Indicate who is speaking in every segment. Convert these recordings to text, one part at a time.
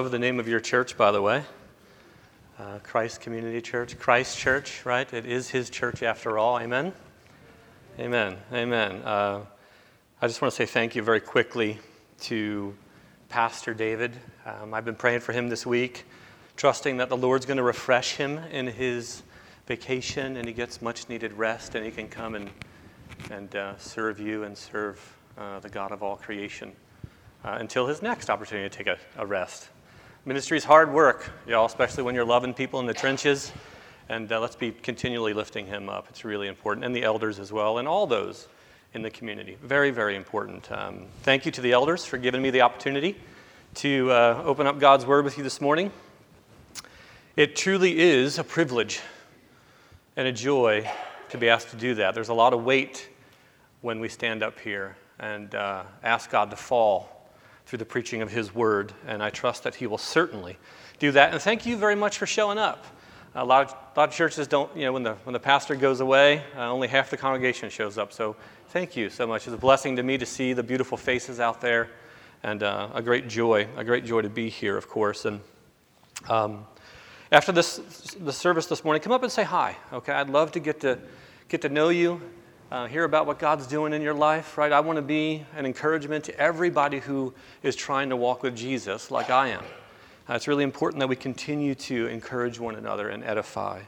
Speaker 1: love the name of your church, by the way. Uh, Christ Community Church. Christ Church, right? It is His church after all. Amen? Amen. Amen. Uh, I just want to say thank you very quickly to Pastor David. Um, I've been praying for him this week, trusting that the Lord's going to refresh him in his vacation and he gets much needed rest and he can come and, and uh, serve you and serve uh, the God of all creation uh, until his next opportunity to take a, a rest. Ministry is hard work, y'all, especially when you're loving people in the trenches. And uh, let's be continually lifting him up. It's really important. And the elders as well, and all those in the community. Very, very important. Um, thank you to the elders for giving me the opportunity to uh, open up God's Word with you this morning. It truly is a privilege and a joy to be asked to do that. There's a lot of weight when we stand up here and uh, ask God to fall through the preaching of His Word, and I trust that He will certainly do that. And thank you very much for showing up. A lot of, a lot of churches don't, you know, when the, when the pastor goes away, uh, only half the congregation shows up. So thank you so much. It's a blessing to me to see the beautiful faces out there, and uh, a great joy, a great joy to be here, of course. And um, after this the service this morning, come up and say hi. Okay, I'd love to get to get to know you, uh, hear about what God's doing in your life, right? I want to be an encouragement to everybody who is trying to walk with Jesus like I am. Uh, it's really important that we continue to encourage one another and edify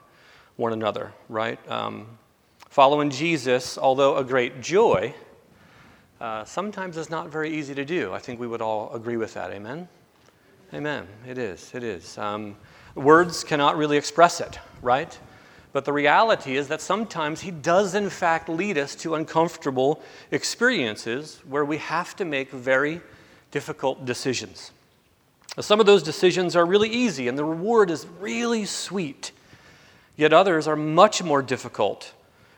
Speaker 1: one another, right? Um, following Jesus, although a great joy, uh, sometimes it's not very easy to do. I think we would all agree with that. Amen? Amen. It is. It is. Um, words cannot really express it, right? But the reality is that sometimes He does, in fact, lead us to uncomfortable experiences where we have to make very difficult decisions. Some of those decisions are really easy and the reward is really sweet, yet others are much more difficult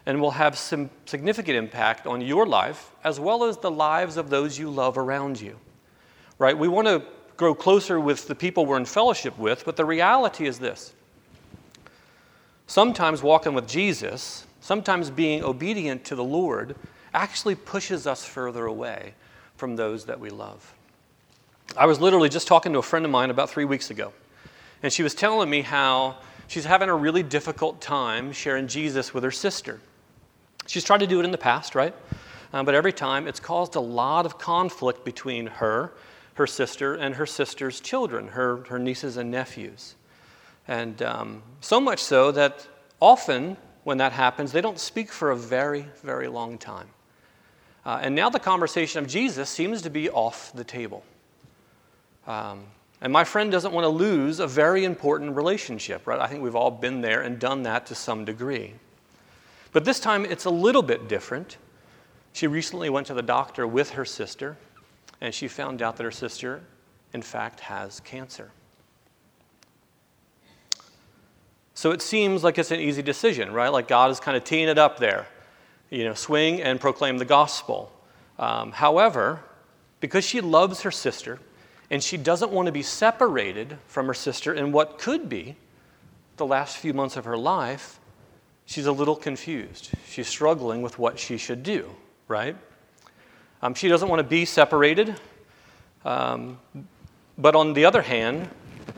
Speaker 1: and will have some significant impact on your life as well as the lives of those you love around you. Right? We want to grow closer with the people we're in fellowship with, but the reality is this Sometimes walking with Jesus, sometimes being obedient to the Lord, actually pushes us further away from those that we love. I was literally just talking to a friend of mine about three weeks ago, and she was telling me how she's having a really difficult time sharing Jesus with her sister. She's tried to do it in the past, right? Um, but every time it's caused a lot of conflict between her, her sister, and her sister's children, her, her nieces and nephews. And um, so much so that often when that happens, they don't speak for a very, very long time. Uh, and now the conversation of Jesus seems to be off the table. Um, and my friend doesn't want to lose a very important relationship, right? I think we've all been there and done that to some degree. But this time it's a little bit different. She recently went to the doctor with her sister, and she found out that her sister, in fact, has cancer. So it seems like it's an easy decision, right? Like God is kind of teeing it up there. You know, swing and proclaim the gospel. Um, however, because she loves her sister and she doesn't want to be separated from her sister in what could be the last few months of her life, she's a little confused. She's struggling with what she should do, right? Um, she doesn't want to be separated. Um, but on the other hand,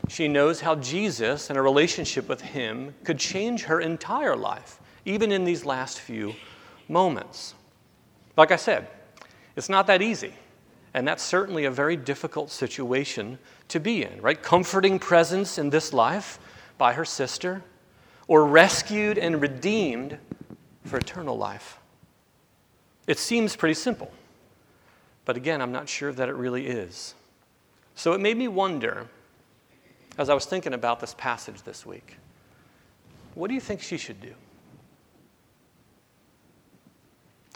Speaker 1: she knows how Jesus and a relationship with Him could change her entire life, even in these last few moments. Like I said, it's not that easy. And that's certainly a very difficult situation to be in, right? Comforting presence in this life by her sister, or rescued and redeemed for eternal life. It seems pretty simple. But again, I'm not sure that it really is. So it made me wonder as I was thinking about this passage this week, what do you think she should do?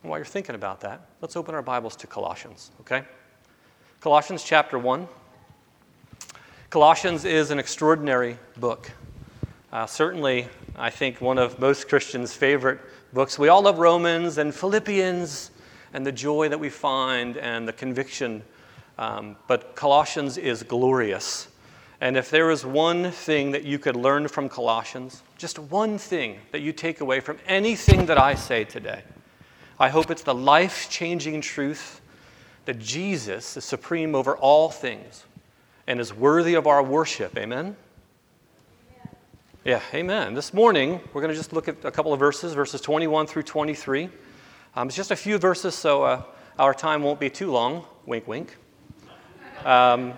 Speaker 1: While you're thinking about that, let's open our Bibles to Colossians, okay? Colossians chapter 1. Colossians is an extraordinary book. Uh, certainly, I think one of most Christians' favorite books. We all love Romans and Philippians and the joy that we find and the conviction, um, but Colossians is glorious. And if there is one thing that you could learn from Colossians, just one thing that you take away from anything that I say today, I hope it's the life changing truth that Jesus is supreme over all things, and is worthy of our worship. Amen? Yeah, amen. This morning, we're going to just look at a couple of verses, verses 21 through 23. Um, it's just a few verses, so uh, our time won't be too long. Wink, wink. Um,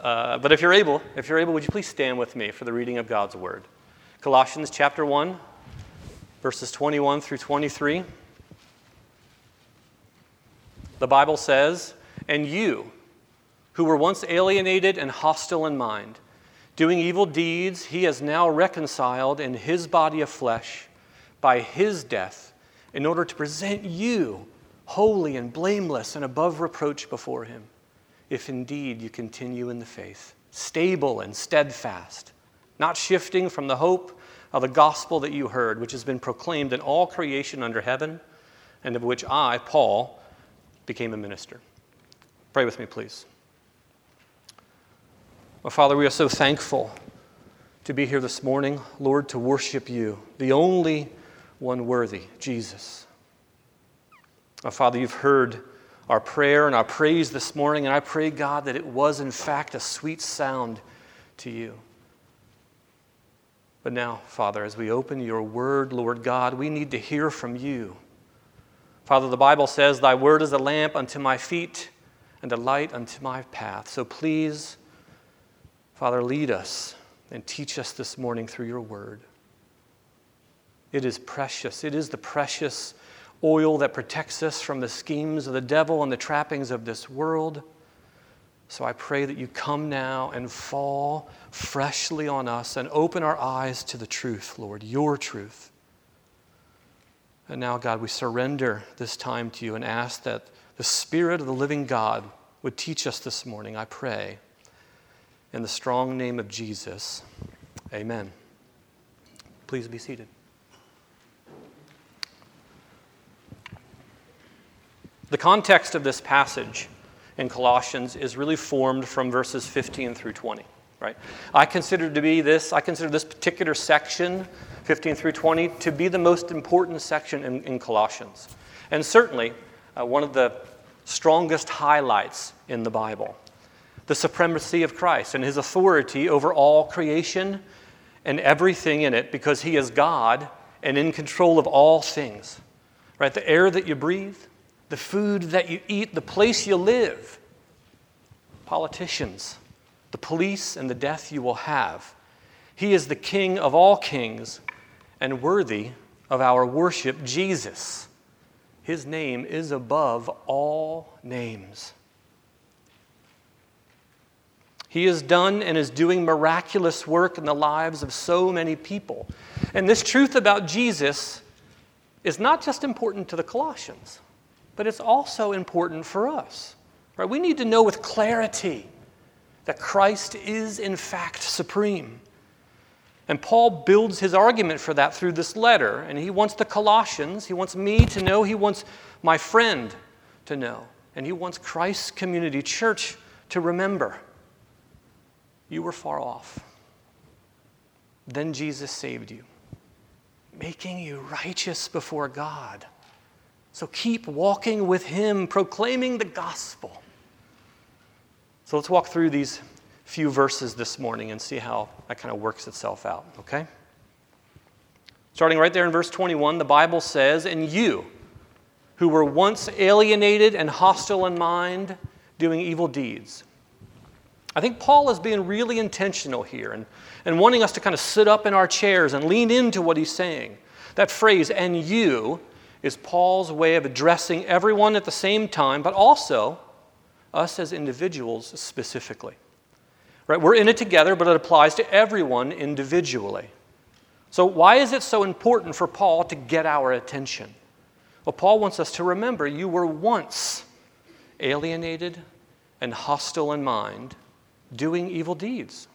Speaker 1: uh, but if you're able, if you're able, would you please stand with me for the reading of God's word? Colossians chapter 1, verses 21 through 23. The Bible says, And you, who were once alienated and hostile in mind, doing evil deeds, he has now reconciled in his body of flesh by his death in order to present you holy and blameless and above reproach before him, if indeed you continue in the faith, stable and steadfast, not shifting from the hope of the gospel that you heard, which has been proclaimed in all creation under heaven, and of which I, Paul, became a minister. Pray with me, please. Well, Father, we are so thankful to be here this morning, Lord, to worship you, the only one worthy, Jesus. Oh, Father, you've heard our prayer and our praise this morning, and I pray, God, that it was in fact a sweet sound to you. But now, Father, as we open your word, Lord God, we need to hear from you. Father, the Bible says, Thy word is a lamp unto my feet and a light unto my path. So please, Father, lead us and teach us this morning through your word. It is precious. It is the precious oil that protects us from the schemes of the devil and the trappings of this world. So I pray that you come now and fall freshly on us and open our eyes to the truth, Lord, your truth. And now, God, we surrender this time to you and ask that the Spirit of the living God would teach us this morning, I pray. In the strong name of Jesus, amen. Please be seated. The context of this passage in Colossians is really formed from verses 15 through 20, right? I consider to be this, I consider this particular section, 15 through 20, to be the most important section in, in Colossians. And certainly uh, one of the strongest highlights in the Bible the supremacy of Christ and his authority over all creation and everything in it because he is God and in control of all things. Right? The air that you breathe, the food that you eat, the place you live, politicians, the police, and the death you will have. He is the King of all kings and worthy of our worship, Jesus. His name is above all names. He has done and is doing miraculous work in the lives of so many people. And this truth about Jesus is not just important to the Colossians but it's also important for us. Right? We need to know with clarity that Christ is, in fact, supreme. And Paul builds his argument for that through this letter. And he wants the Colossians, he wants me to know, he wants my friend to know, and he wants Christ's community church to remember you were far off. Then Jesus saved you, making you righteous before God. So keep walking with Him, proclaiming the gospel. So let's walk through these few verses this morning and see how that kind of works itself out, okay? Starting right there in verse 21, the Bible says, And you, who were once alienated and hostile in mind, doing evil deeds. I think Paul is being really intentional here and, and wanting us to kind of sit up in our chairs and lean into what he's saying. That phrase, and you, is Paul's way of addressing everyone at the same time, but also us as individuals specifically. Right? We're in it together, but it applies to everyone individually. So, why is it so important for Paul to get our attention? Well, Paul wants us to remember you were once alienated and hostile in mind, doing evil deeds.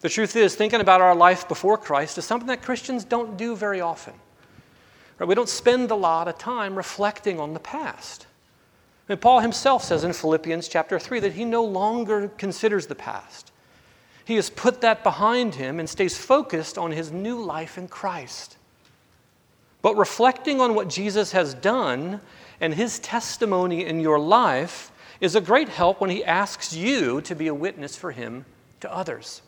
Speaker 1: The truth is, thinking about our life before Christ is something that Christians don't do very often. Right? We don't spend a lot of time reflecting on the past. And Paul himself says in Philippians chapter 3 that he no longer considers the past. He has put that behind him and stays focused on his new life in Christ. But reflecting on what Jesus has done and his testimony in your life is a great help when he asks you to be a witness for him to others.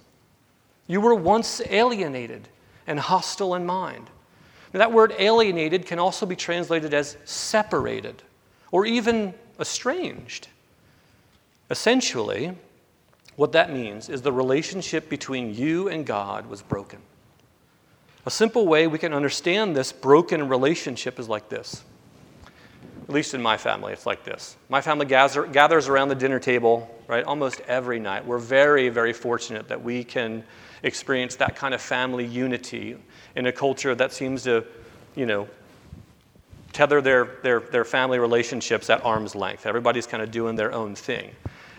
Speaker 1: You were once alienated and hostile in mind. Now, that word alienated can also be translated as separated or even estranged. Essentially, what that means is the relationship between you and God was broken. A simple way we can understand this broken relationship is like this. At least in my family, it's like this. My family gather, gathers around the dinner table, right, almost every night. We're very, very fortunate that we can experience that kind of family unity in a culture that seems to, you know, tether their, their, their family relationships at arm's length. Everybody's kind of doing their own thing.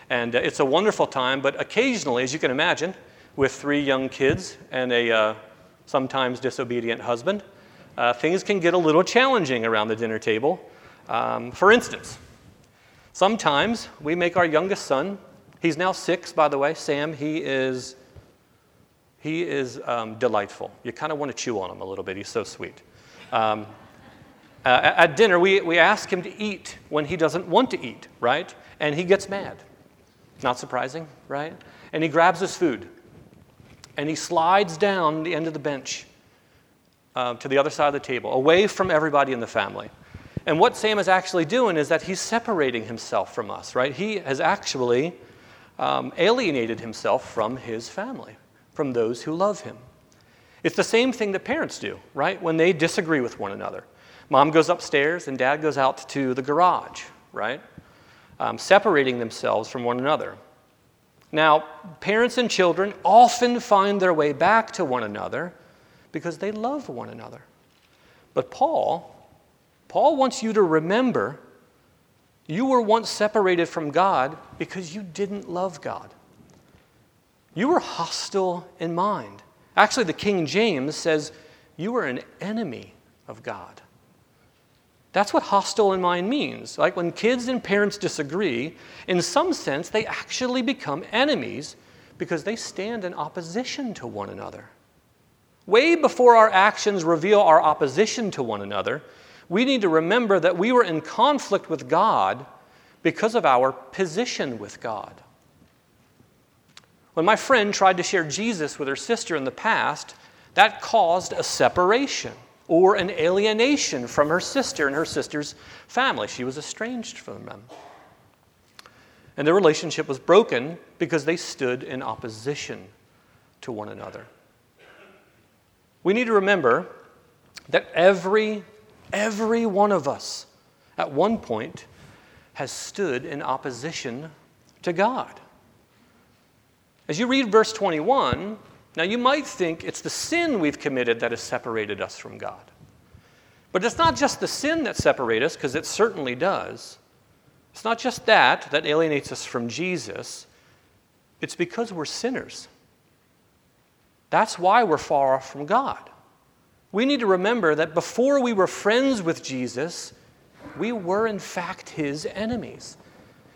Speaker 1: And uh, it's a wonderful time, but occasionally, as you can imagine, with three young kids and a uh, sometimes disobedient husband, uh, things can get a little challenging around the dinner table. Um, for instance, sometimes we make our youngest son, he's now six, by the way, Sam, he is, he is um, delightful. You kind of want to chew on him a little bit, he's so sweet. Um, uh, at dinner, we, we ask him to eat when he doesn't want to eat, right? And he gets mad. Not surprising, right? And he grabs his food and he slides down the end of the bench uh, to the other side of the table, away from everybody in the family. And what Sam is actually doing is that he's separating himself from us, right? He has actually um, alienated himself from his family, from those who love him. It's the same thing that parents do, right? When they disagree with one another. Mom goes upstairs and dad goes out to the garage, right? Um, separating themselves from one another. Now, parents and children often find their way back to one another because they love one another. But Paul, Paul wants you to remember you were once separated from God because you didn't love God. You were hostile in mind. Actually, the King James says you were an enemy of God. That's what hostile in mind means. Like when kids and parents disagree, in some sense, they actually become enemies because they stand in opposition to one another. Way before our actions reveal our opposition to one another, we need to remember that we were in conflict with God because of our position with God. When my friend tried to share Jesus with her sister in the past, that caused a separation or an alienation from her sister and her sister's family. She was estranged from them. And their relationship was broken because they stood in opposition to one another. We need to remember that every, every one of us at one point has stood in opposition to God. As you read verse 21, now, you might think it's the sin we've committed that has separated us from God. But it's not just the sin that separates us, because it certainly does. It's not just that that alienates us from Jesus, it's because we're sinners. That's why we're far off from God. We need to remember that before we were friends with Jesus, we were in fact his enemies.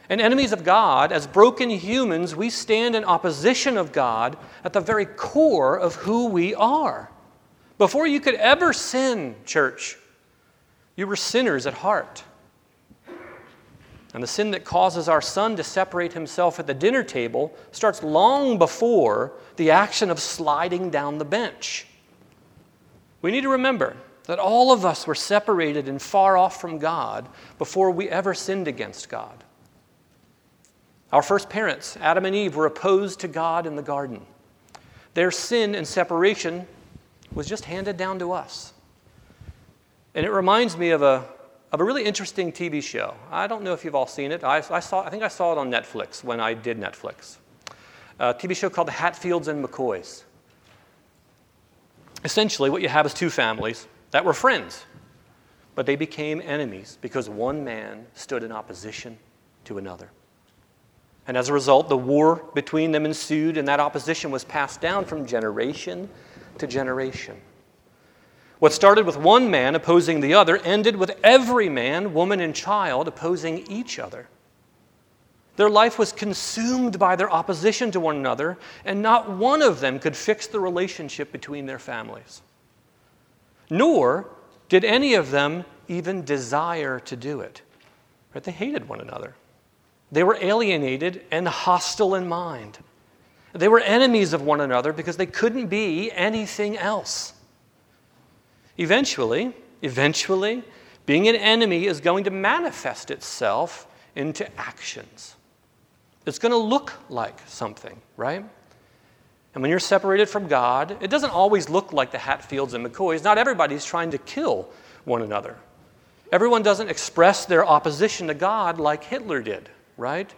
Speaker 1: And enemies of God, as broken humans, we stand in opposition of God at the very core of who we are. Before you could ever sin, church, you were sinners at heart. And the sin that causes our son to separate himself at the dinner table starts long before the action of sliding down the bench. We need to remember that all of us were separated and far off from God before we ever sinned against God. Our first parents, Adam and Eve, were opposed to God in the garden. Their sin and separation was just handed down to us. And it reminds me of a, of a really interesting TV show. I don't know if you've all seen it. I, I, saw, I think I saw it on Netflix when I did Netflix. A TV show called The Hatfields and McCoys. Essentially, what you have is two families that were friends, but they became enemies because one man stood in opposition to another. And as a result, the war between them ensued, and that opposition was passed down from generation to generation. What started with one man opposing the other ended with every man, woman, and child opposing each other. Their life was consumed by their opposition to one another, and not one of them could fix the relationship between their families. Nor did any of them even desire to do it. Right? They hated one another. They were alienated and hostile in mind. They were enemies of one another because they couldn't be anything else. Eventually, eventually, being an enemy is going to manifest itself into actions. It's going to look like something, right? And when you're separated from God, it doesn't always look like the Hatfields and McCoys. Not everybody's trying to kill one another. Everyone doesn't express their opposition to God like Hitler did, right?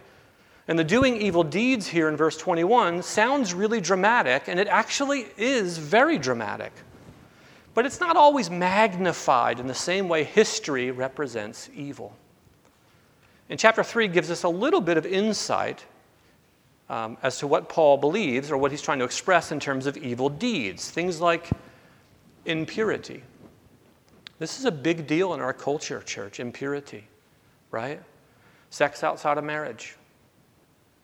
Speaker 1: And the doing evil deeds here in verse 21 sounds really dramatic, and it actually is very dramatic. But it's not always magnified in the same way history represents evil. And chapter 3 gives us a little bit of insight um, as to what Paul believes or what he's trying to express in terms of evil deeds. Things like impurity. This is a big deal in our culture, church, impurity, right? Sex outside of marriage,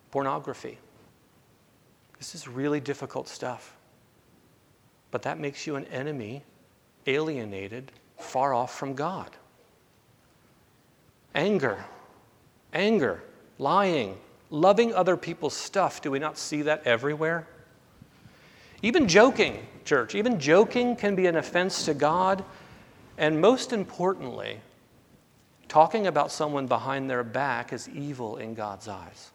Speaker 1: pornography. This is really difficult stuff. But that makes you an enemy, alienated, far off from God. Anger, anger, lying, loving other people's stuff. Do we not see that everywhere? Even joking, church, even joking can be an offense to God. And most importantly, talking about someone behind their back is evil in God's eyes.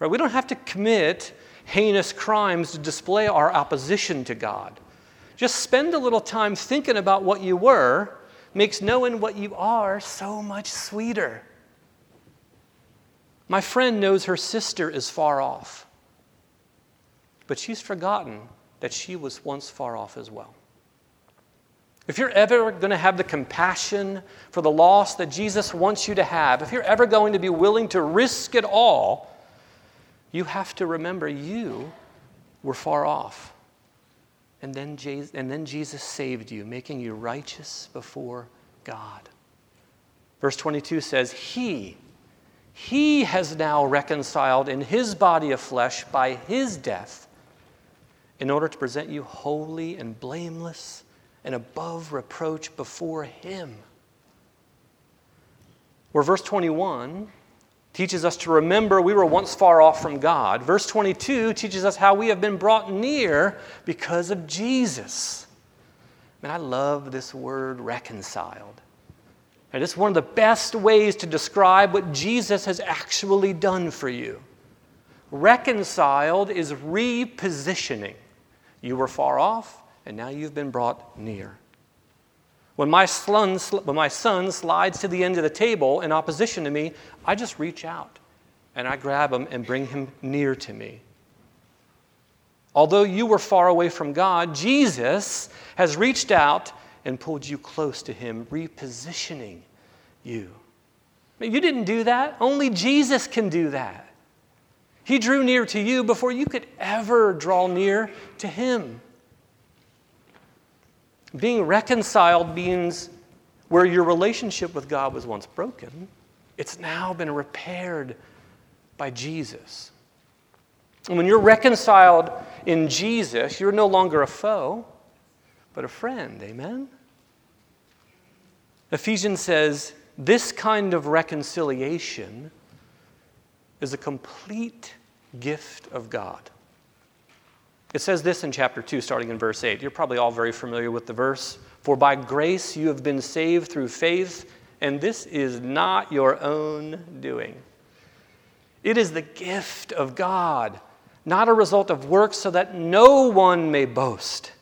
Speaker 1: Right? We don't have to commit heinous crimes to display our opposition to God. Just spend a little time thinking about what you were makes knowing what you are so much sweeter. My friend knows her sister is far off, but she's forgotten that she was once far off as well. If you're ever going to have the compassion for the loss that Jesus wants you to have, if you're ever going to be willing to risk it all, you have to remember you were far off. And then, Jesus, and then Jesus saved you, making you righteous before God. Verse 22 says, He, He has now reconciled in His body of flesh by His death in order to present you holy and blameless and above reproach before Him. Where verse 21 teaches us to remember we were once far off from God. Verse 22 teaches us how we have been brought near because of Jesus. Man, I love this word reconciled. And it's one of the best ways to describe what Jesus has actually done for you. Reconciled is repositioning. You were far off, and now you've been brought near. When my, son, when my son slides to the end of the table in opposition to me, I just reach out and I grab him and bring him near to me. Although you were far away from God, Jesus has reached out and pulled you close to him, repositioning you. You didn't do that. Only Jesus can do that. He drew near to you before you could ever draw near to him. Being reconciled means where your relationship with God was once broken, it's now been repaired by Jesus. And when you're reconciled in Jesus, you're no longer a foe, but a friend. Amen? Ephesians says this kind of reconciliation is a complete gift of God. It says this in chapter 2, starting in verse 8. You're probably all very familiar with the verse. For by grace you have been saved through faith, and this is not your own doing. It is the gift of God, not a result of works, so that no one may boast.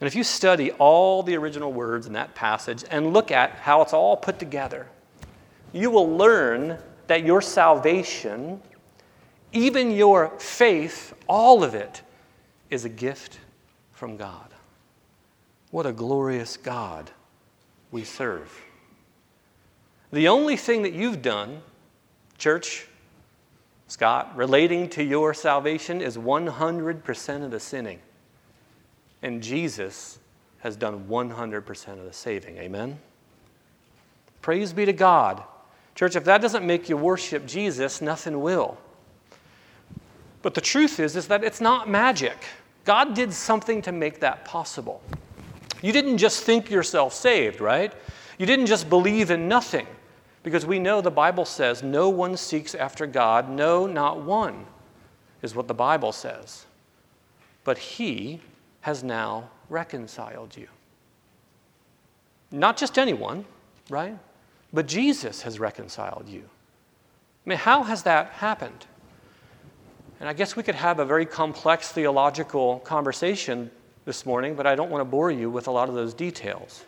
Speaker 1: And if you study all the original words in that passage and look at how it's all put together, you will learn that your salvation even your faith, all of it, is a gift from God. What a glorious God we serve. The only thing that you've done, church, Scott, relating to your salvation is 100% of the sinning. And Jesus has done 100% of the saving. Amen? Praise be to God. Church, if that doesn't make you worship Jesus, nothing will. But the truth is, is that it's not magic. God did something to make that possible. You didn't just think yourself saved, right? You didn't just believe in nothing Because we know the Bible says no one seeks after God, no, not one, is what the Bible says. But He has now reconciled you. Not just anyone, right? But Jesus has reconciled you. I mean, how has that happened? And I guess we could have a very complex theological conversation this morning, but I don't want to bore you with a lot of those details.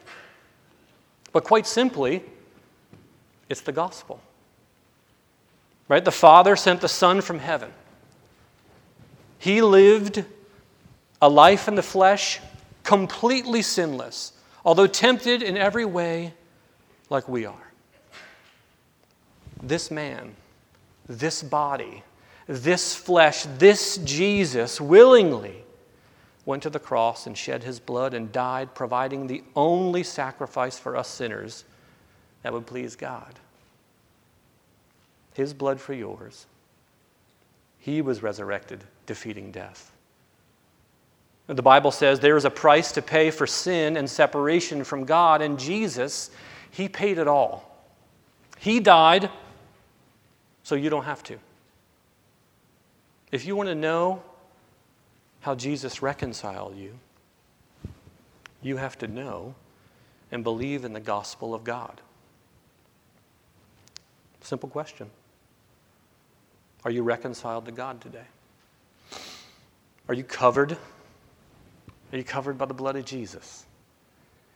Speaker 1: But quite simply, it's the gospel. Right? The Father sent the Son from heaven. He lived a life in the flesh completely sinless, although tempted in every way like we are. This man, this body, this flesh, this Jesus willingly went to the cross and shed his blood and died, providing the only sacrifice for us sinners that would please God. His blood for yours. He was resurrected, defeating death. The Bible says there is a price to pay for sin and separation from God, and Jesus, He paid it all. He died so you don't have to. If you want to know how Jesus reconciled you, you have to know and believe in the gospel of God. Simple question. Are you reconciled to God today? Are you covered? Are you covered by the blood of Jesus?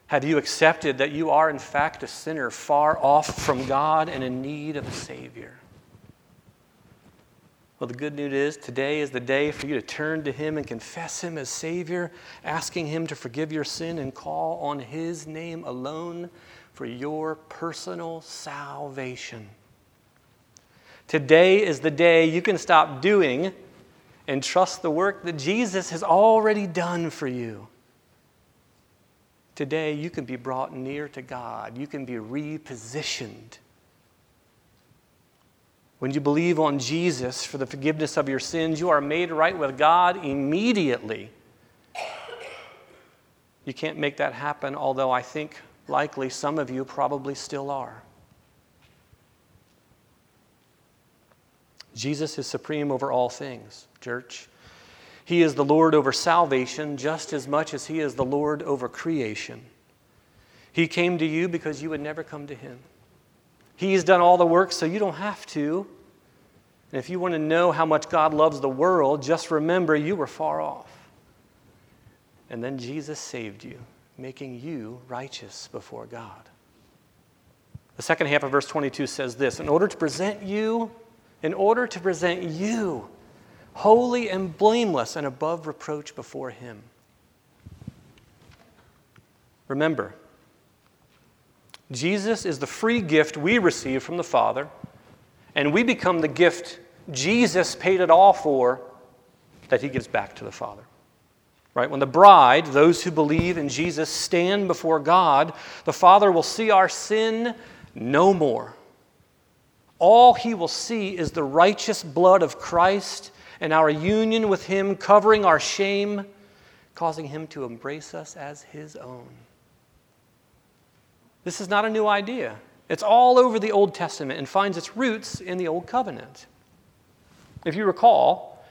Speaker 1: Have you accepted that you are, in fact, a sinner far off from God and in need of a Savior? Well, the good news is today is the day for you to turn to Him and confess Him as Savior, asking Him to forgive your sin and call on His name alone for your personal salvation. Today is the day you can stop doing and trust the work that Jesus has already done for you. Today, you can be brought near to God. You can be repositioned when you believe on Jesus for the forgiveness of your sins, you are made right with God immediately. You can't make that happen, although I think likely some of you probably still are. Jesus is supreme over all things, church. He is the Lord over salvation just as much as He is the Lord over creation. He came to you because you would never come to Him. He's done all the work so you don't have to. And if you want to know how much God loves the world, just remember you were far off. And then Jesus saved you, making you righteous before God. The second half of verse 22 says this In order to present you, in order to present you holy and blameless and above reproach before Him. Remember, Jesus is the free gift we receive from the Father, and we become the gift Jesus paid it all for that he gives back to the Father. Right? When the bride, those who believe in Jesus, stand before God, the Father will see our sin no more. All he will see is the righteous blood of Christ and our union with him covering our shame, causing him to embrace us as his own. This is not a new idea. It's all over the Old Testament and finds its roots in the Old Covenant. If you recall,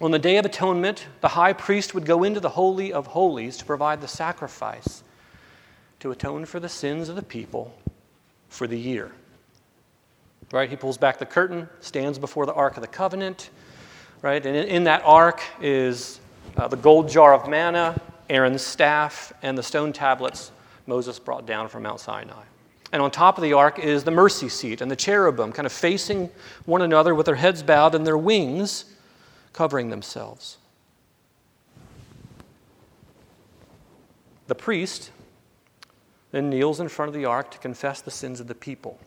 Speaker 1: on the Day of Atonement, the high priest would go into the Holy of Holies to provide the sacrifice to atone for the sins of the people for the year. Right? He pulls back the curtain, stands before the Ark of the Covenant, right? And in, that ark is uh, the gold jar of manna, Aaron's staff, and the stone tablets Moses brought down from Mount Sinai. And on top of the ark is the mercy seat and the cherubim, kind of facing one another with their heads bowed and their wings covering themselves. The priest then kneels in front of the ark to confess the sins of the people.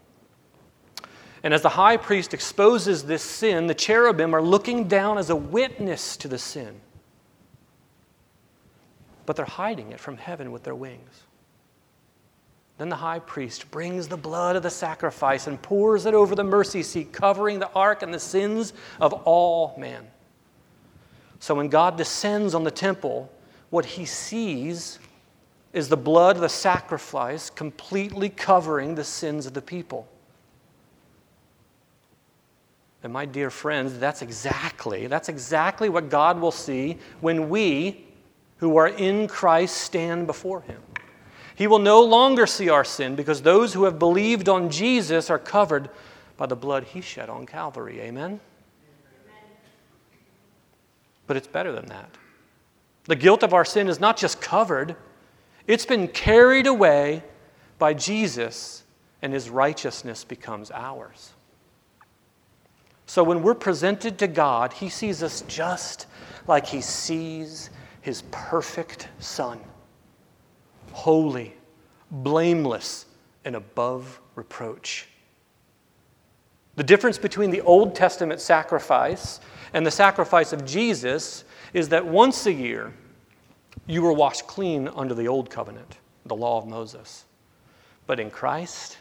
Speaker 1: And as the high priest exposes this sin, the cherubim are looking down as a witness to the sin. But they're hiding it from heaven with their wings. Then the high priest brings the blood of the sacrifice and pours it over the mercy seat, covering the ark and the sins of all men. So when God descends on the temple, what he sees is the blood of the sacrifice completely covering the sins of the people. And my dear friends, that's exactly, that's exactly what God will see when we who are in Christ stand before him. He will no longer see our sin because those who have believed on Jesus are covered by the blood he shed on Calvary. Amen? But it's better than that. The guilt of our sin is not just covered, it's been carried away by Jesus, and his righteousness becomes ours. So when we're presented to God, he sees us just like he sees his perfect Son holy, blameless, and above reproach. The difference between the Old Testament sacrifice and the sacrifice of Jesus is that once a year, you were washed clean under the Old Covenant, the law of Moses. But in Christ,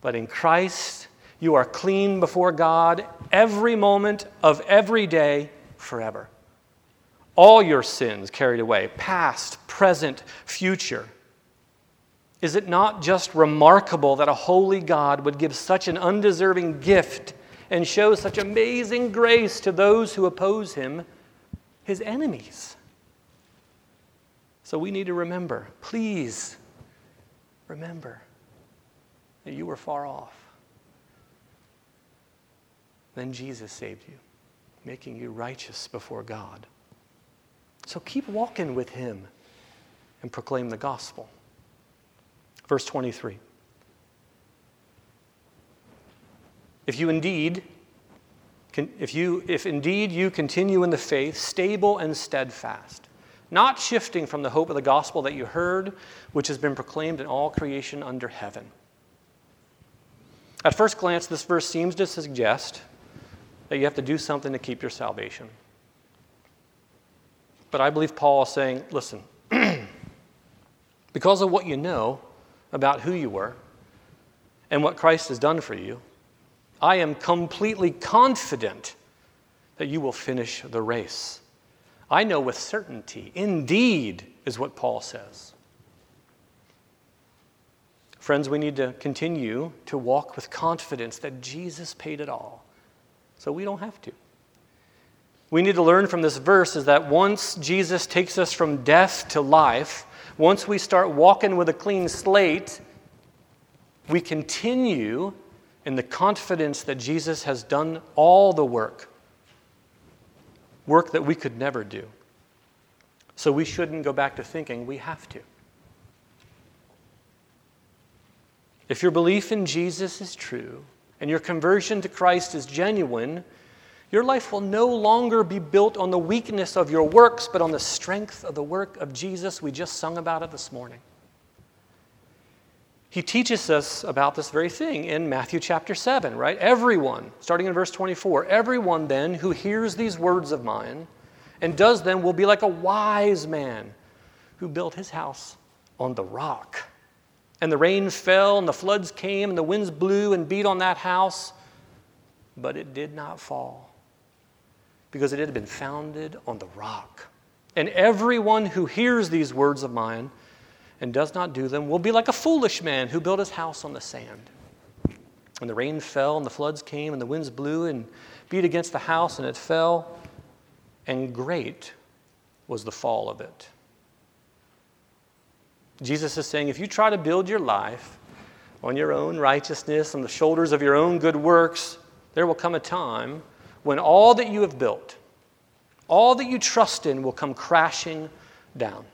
Speaker 1: but in Christ, you are clean before God every moment of every day forever. All your sins carried away, past, present, future. Is it not just remarkable that a holy God would give such an undeserving gift and show such amazing grace to those who oppose him, his enemies? So we need to remember, please remember that you were far off. Then Jesus saved you, making you righteous before God. So keep walking with him and proclaim the gospel. Verse 23. If you indeed if you if indeed you continue in the faith, stable and steadfast, not shifting from the hope of the gospel that you heard, which has been proclaimed in all creation under heaven. At first glance, this verse seems to suggest that you have to do something to keep your salvation. But I believe Paul is saying, listen, because of what you know about who you were and what Christ has done for you, I am completely confident that you will finish the race. I know with certainty, indeed, is what Paul says. Friends, we need to continue to walk with confidence that Jesus paid it all, so we don't have to we need to learn from this verse is that once Jesus takes us from death to life, once we start walking with a clean slate, we continue in the confidence that Jesus has done all the work, work that we could never do. So we shouldn't go back to thinking we have to. If your belief in Jesus is true and your conversion to Christ is genuine, your life will no longer be built on the weakness of your works, but on the strength of the work of Jesus. We just sung about it this morning. He teaches us about this very thing in Matthew chapter 7, right? Everyone, starting in verse 24, everyone then who hears these words of mine and does them will be like a wise man who built his house on the rock. And the rain fell, and the floods came, and the winds blew and beat on that house, but it did not fall because it had been founded on the rock. And everyone who hears these words of mine and does not do them will be like a foolish man who built his house on the sand. And the rain fell, and the floods came, and the winds blew and beat against the house, and it fell, and great was the fall of it. Jesus is saying if you try to build your life on your own righteousness, on the shoulders of your own good works, there will come a time when all that you have built, all that you trust in will come crashing down.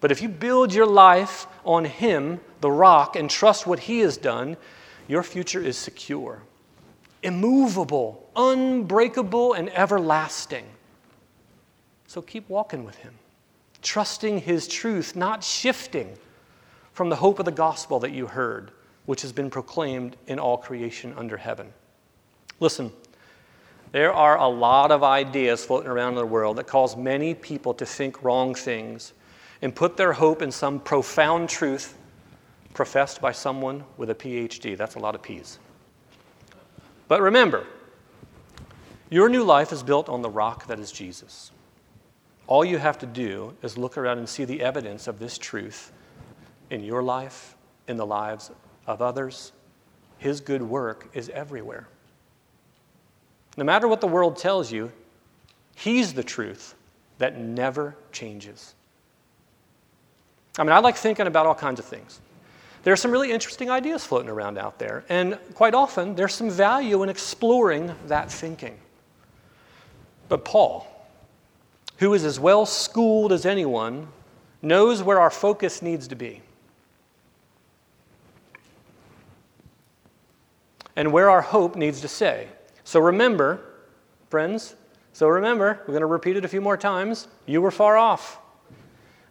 Speaker 1: But if you build your life on Him, the rock, and trust what He has done, your future is secure, immovable, unbreakable, and everlasting. So keep walking with Him, trusting His truth, not shifting from the hope of the gospel that you heard, which has been proclaimed in all creation under heaven. Listen, there are a lot of ideas floating around in the world that cause many people to think wrong things and put their hope in some profound truth professed by someone with a PhD. That's a lot of P's. But remember, your new life is built on the rock that is Jesus. All you have to do is look around and see the evidence of this truth in your life, in the lives of others. His good work is everywhere. No matter what the world tells you, He's the truth that never changes. I mean, I like thinking about all kinds of things. There are some really interesting ideas floating around out there, and quite often there's some value in exploring that thinking. But Paul, who is as well schooled as anyone, knows where our focus needs to be. And where our hope needs to stay. So remember, friends, so remember, we're going to repeat it a few more times. You were far off.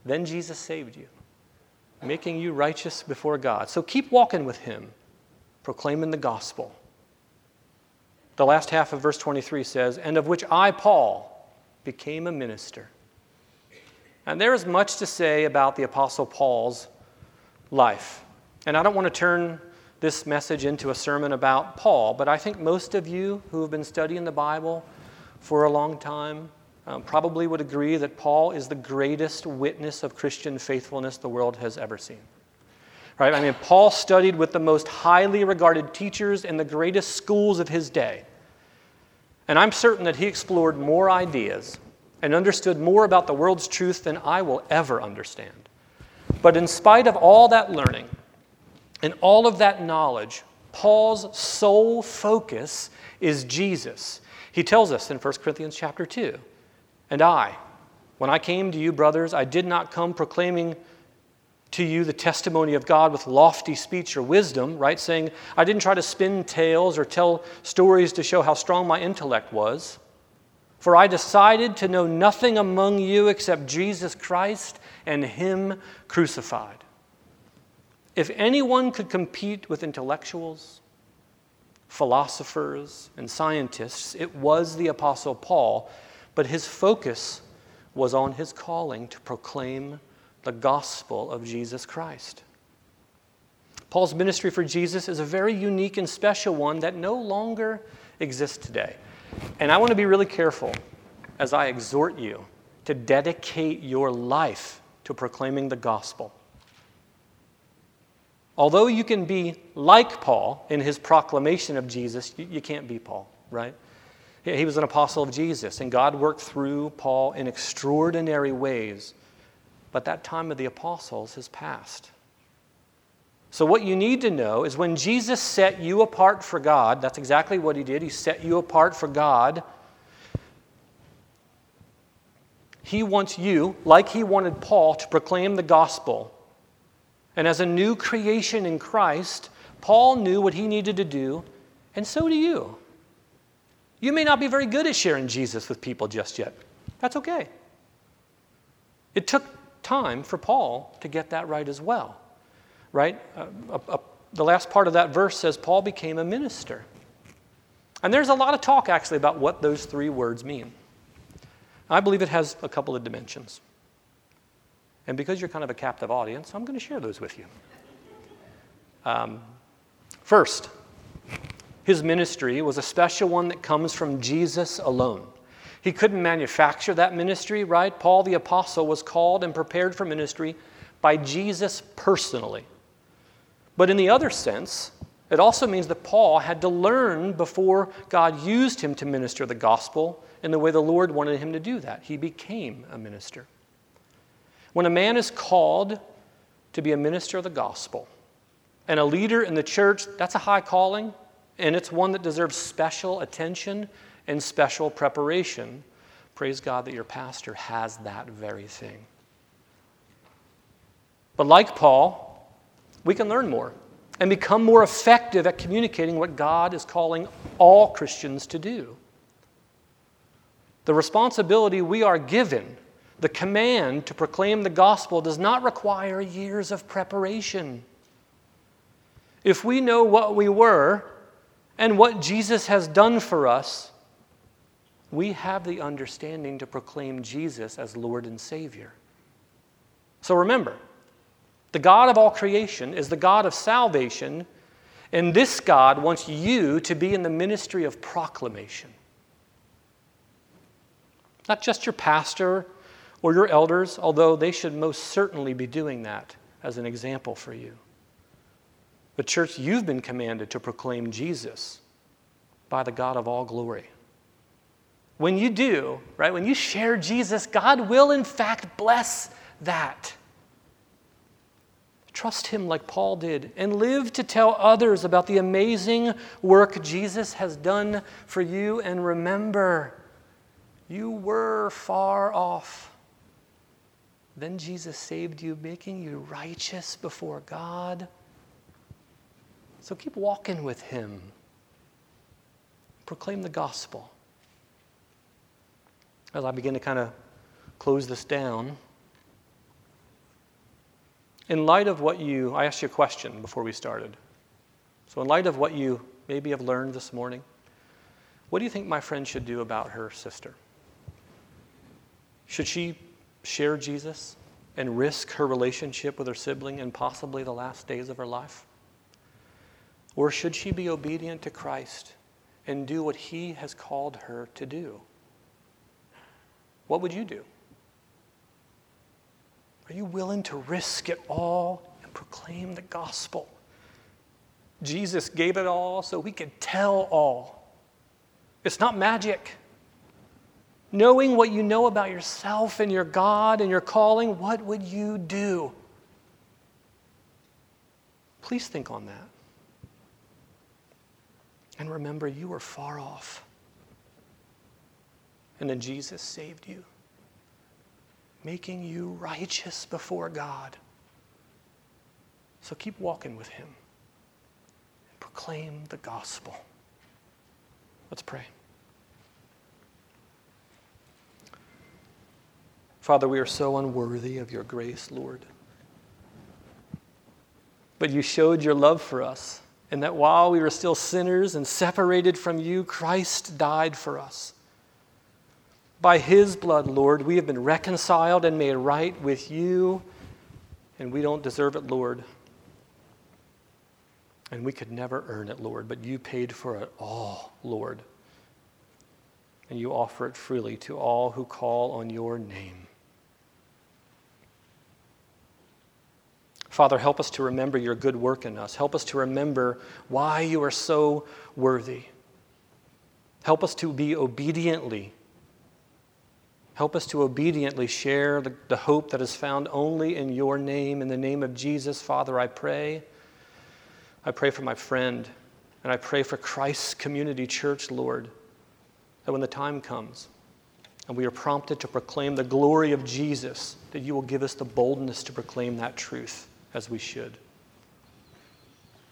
Speaker 1: Then Jesus saved you, making you righteous before God. So keep walking with Him, proclaiming the gospel. The last half of verse 23 says, And of which I, Paul, became a minister. And there is much to say about the Apostle Paul's life. And I don't want to turn this message into a sermon about Paul, but I think most of you who have been studying the Bible for a long time um, probably would agree that Paul is the greatest witness of Christian faithfulness the world has ever seen. Right? I mean, Paul studied with the most highly regarded teachers in the greatest schools of his day. And I'm certain that he explored more ideas and understood more about the world's truth than I will ever understand. But in spite of all that learning and all of that knowledge, Paul's sole focus is Jesus. He tells us in 1 Corinthians chapter 2 And I, when I came to you, brothers, I did not come proclaiming to you the testimony of God with lofty speech or wisdom, right? Saying, I didn't try to spin tales or tell stories to show how strong my intellect was. For I decided to know nothing among you except Jesus Christ and Him crucified. If anyone could compete with intellectuals, philosophers, and scientists, it was the Apostle Paul, but his focus was on his calling to proclaim the gospel of Jesus Christ. Paul's ministry for Jesus is a very unique and special one that no longer exists today. And I want to be really careful as I exhort you to dedicate your life to proclaiming the gospel. Although you can be like Paul in his proclamation of Jesus, you, you can't be Paul, right? He was an apostle of Jesus, and God worked through Paul in extraordinary ways. But that time of the apostles has passed. So, what you need to know is when Jesus set you apart for God, that's exactly what he did. He set you apart for God. He wants you, like he wanted Paul, to proclaim the gospel and as a new creation in Christ, Paul knew what he needed to do, and so do you. You may not be very good at sharing Jesus with people just yet. That's okay. It took time for Paul to get that right as well, right? Uh, uh, uh, the last part of that verse says Paul became a minister. And there's a lot of talk actually about what those three words mean. I believe it has a couple of dimensions. And because you're kind of a captive audience, I'm going to share those with you. Um, first, his ministry was a special one that comes from Jesus alone. He couldn't manufacture that ministry, right? Paul the Apostle was called and prepared for ministry by Jesus personally. But in the other sense, it also means that Paul had to learn before God used him to minister the gospel in the way the Lord wanted him to do that. He became a minister. When a man is called to be a minister of the gospel and a leader in the church, that's a high calling, and it's one that deserves special attention and special preparation. Praise God that your pastor has that very thing. But like Paul, we can learn more and become more effective at communicating what God is calling all Christians to do. The responsibility we are given the command to proclaim the gospel does not require years of preparation. If we know what we were and what Jesus has done for us, we have the understanding to proclaim Jesus as Lord and Savior. So remember, the God of all creation is the God of salvation, and this God wants you to be in the ministry of proclamation. Not just your pastor or your elders, although they should most certainly be doing that as an example for you. But, church, you've been commanded to proclaim Jesus by the God of all glory. When you do, right, when you share Jesus, God will in fact bless that. Trust Him like Paul did and live to tell others about the amazing work Jesus has done for you. And remember, you were far off. Then Jesus saved you, making you righteous before God. So keep walking with Him. Proclaim the gospel. As I begin to kind of close this down, in light of what you, I asked you a question before we started. So, in light of what you maybe have learned this morning, what do you think my friend should do about her sister? Should she share Jesus and risk her relationship with her sibling in possibly the last days of her life? Or should she be obedient to Christ and do what he has called her to do? What would you do? Are you willing to risk it all and proclaim the gospel? Jesus gave it all so we could tell all. It's not magic. Knowing what you know about yourself and your God and your calling, what would you do? Please think on that. And remember, you were far off. And then Jesus saved you making you righteous before God. So keep walking with Him and proclaim the gospel. Let's pray. Father, we are so unworthy of your grace, Lord. But you showed your love for us, and that while we were still sinners and separated from you, Christ died for us. By his blood, Lord, we have been reconciled and made right with you, and we don't deserve it, Lord. And we could never earn it, Lord, but you paid for it all, Lord. And you offer it freely to all who call on your name. Father, help us to remember your good work in us. Help us to remember why you are so worthy. Help us to be obediently Help us to obediently share the, the, hope that is found only in your name. In the name of Jesus, Father, I pray. I pray for my friend, and I pray for Christ's community church, Lord, that when the time comes and we are prompted to proclaim the glory of Jesus, that you will give us the boldness to proclaim that truth as we should.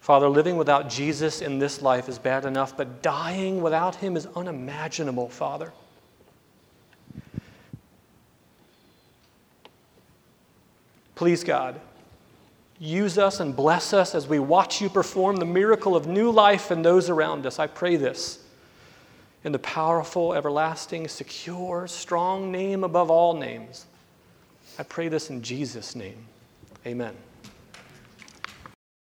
Speaker 1: Father, living without Jesus in this life is bad enough, but dying without him is unimaginable, Father. Please, God, use us and bless us as we watch you perform the miracle of new life in those around us. I pray this in the powerful, everlasting, secure, strong name above all names. I pray this in Jesus' name. Amen.